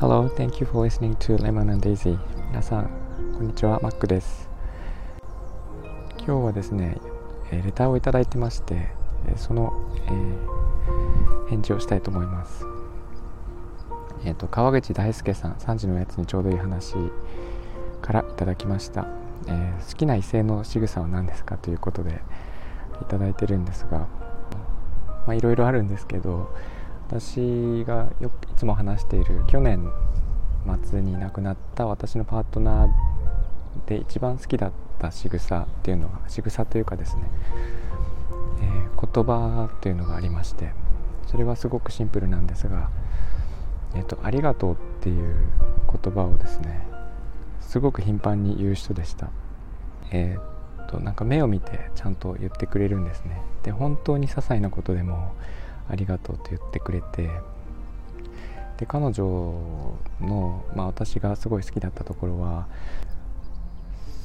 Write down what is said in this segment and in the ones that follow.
Hello, thank you for listening to Lemon and Daisy. 皆さん、こんにちは、マックです。今日はですね、えレターをいただいてましてえその、えー、返事をしたいと思います。えっ、ー、と川口大輔さん3時のやつにちょうどいい話からいただきました、えー、好きな異性の仕草は何ですかということでいただいてるんですがまあいろいろあるんですけど私がよくいつも話している去年末に亡くなった私のパートナーで一番好きだった仕草っていうのが仕草というかですね、えー、言葉というのがありましてそれはすごくシンプルなんですが「えーと、ありがとう」っていう言葉をですねすごく頻繁に言う人でした。えーと、なんか目を見てちゃんと言ってくれるんですね。で本当に些細なことでも「ありがとう」と言ってくれて。で彼女の、まあ、私がすごい好きだったところは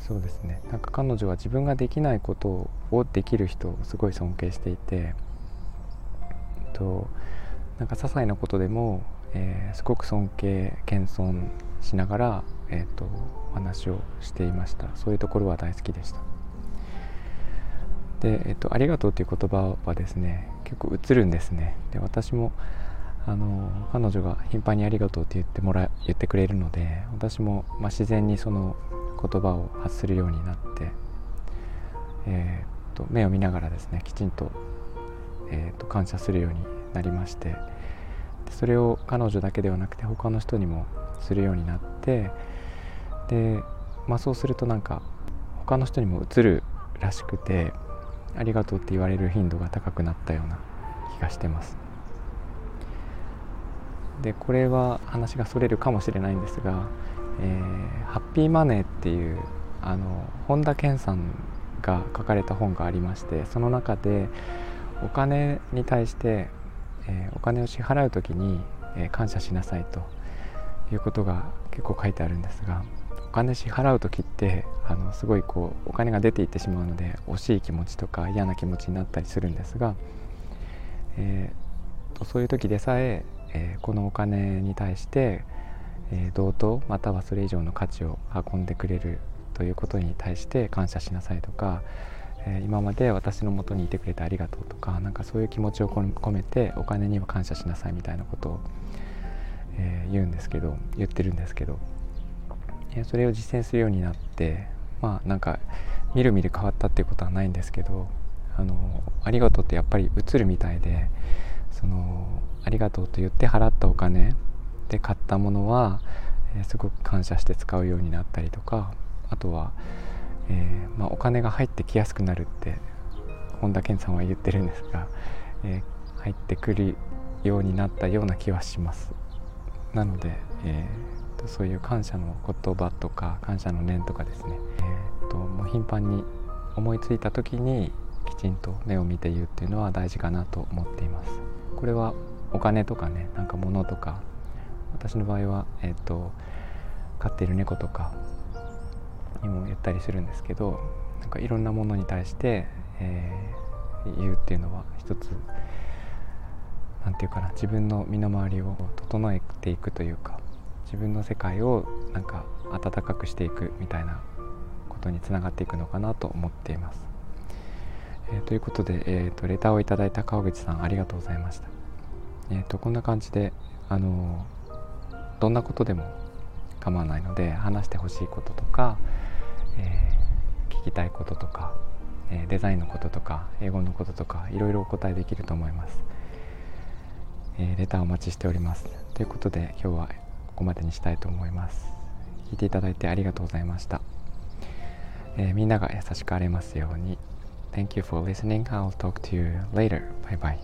そうですね。なんか彼女は自分ができないことをできる人をすごい尊敬していて。となんか些細なことでも、えー、すごく尊敬謙遜しながら、えーと、お話をしていました。そういうところは大好きでした。で、えーと「ありがとう」という言葉はですね結構映るんですね。で私もあの彼女が頻繁に「ありがとう」って言ってもら言ってくれるので私も、まあ、自然にその言葉を発するようになって、えー、と目を見ながらですねきちんと,、えー、と感謝するようになりましてそれを彼女だけではなくて他の人にもするようになってで、まあ、そうするとなんか他の人にも映るらしくてありがとうって言われる頻度が高くなったような気がしてます。でこれは話がそれるかもしれないんですがえー、ハッピーマネーっていうあの本田健さんが書かれた本がありましてその中でお金に対して、えー、お金を支払う時に、えー、感謝しなさいということが結構書いてあるんですが金支払う時ってあのすごいこうお金が出ていってしまうので惜しい気持ちとか嫌な気持ちになったりするんですが、えー、そういう時でさええー、このお金に対してえー、同等またはそれ以上の価値を運んでくれるということに対して感謝しなさいとか、えー、今まで私のもとにいてくれてありがとうとかなんかそういう気持ちを込めてお金には感謝しなさいみたいなことを、え、言うんですけど言ってるんですけど、それを実践するようになってまあなんかみるみる変わったっていうことはないんですけどあのありがとうってやっぱり映るみたいでそのありがとうと言って払ったお金で買ったものは、えー、すごく感謝して使うようになったりとかあとは、えー、まあ、お金が入ってきやすくなるって本田健さんは言ってるんですが、えー、入ってくるようになったような気はします。なので、えー、そういう感謝の言葉とか感謝の念とかですね、えーと、もう頻繁に思いついた時にきちんと目を見て言うっていうのは大事かなと思っています。これはお金とかねなんか物とか私の場合は、えーと、飼っている猫とかにも言ったりするんですけどなんかいろんなものに対して、えー、言うっていうのは一つ何て言うかな自分の身の回りを整えていくというか自分の世界をなんか温かくしていくみたいなことにつながっていくのかなと思っています。えー、ということで、えーと、レターをいただいた川口さんありがとうございました。えーとこんな感じであのどんなことでも構わないので話してほしいこととか、えー、聞きたいこととか、え、デザインのこととか英語のこととかいろいろお答えできると思います、え、レターお待ちしておりますということで今日はここまでにしたいと思います聞いていただいてありがとうございました、えみんなが優しくありますように Thank you for listening. I'll talk to you later. Bye bye.